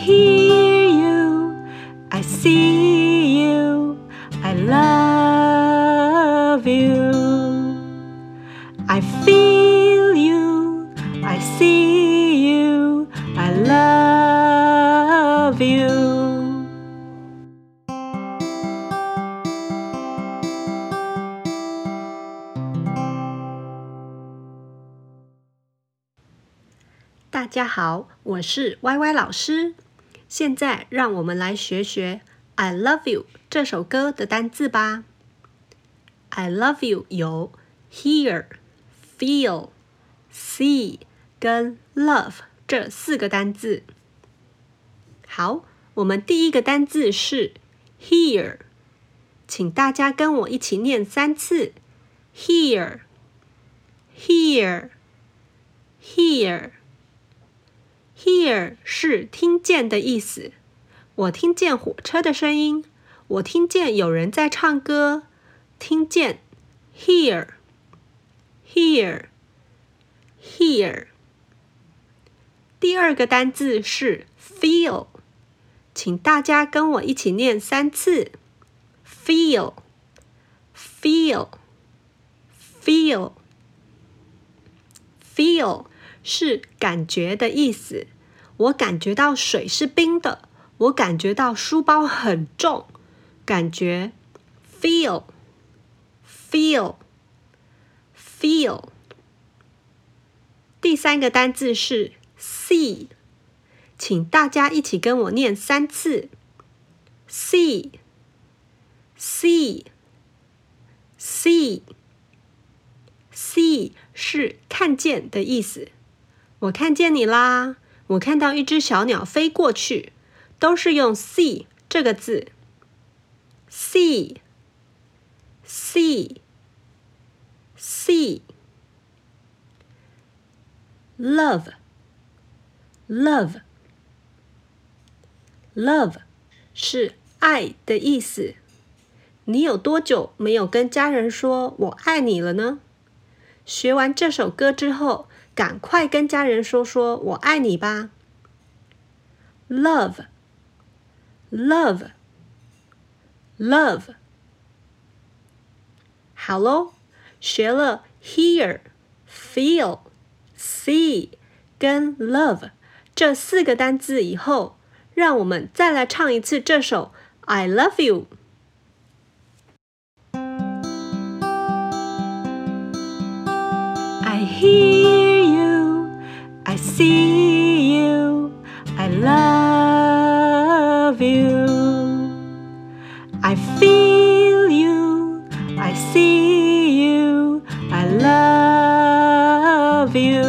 hear you, I see you, I love you. I feel you, I see you, I love you. 大家好，我是 YY 老师。现在让我们来学学《I Love You》这首歌的单字吧。I love you 有 hear、feel、see 跟 love 这四个单字。好，我们第一个单字是 hear，请大家跟我一起念三次：hear，hear，hear。Hear hear 是听见的意思。我听见火车的声音，我听见有人在唱歌。听见，hear，hear，hear。第二个单字是 feel，请大家跟我一起念三次。：feel，feel，feel，feel。是感觉的意思。我感觉到水是冰的，我感觉到书包很重。感觉，feel，feel，feel。第三个单字是 see，请大家一起跟我念三次：see，see，see，see，是看见的意思。我看见你啦！我看到一只小鸟飞过去，都是用 see 这个字。see，see，see。love，love，love 是爱的意思。你有多久没有跟家人说我爱你了呢？学完这首歌之后，赶快跟家人说说我爱你吧。Love，love，love。好喽，学了 hear、feel、see 跟 love 这四个单字以后，让我们再来唱一次这首 I Love You。I hear I see you. I love you. I feel you. I see you. I love you.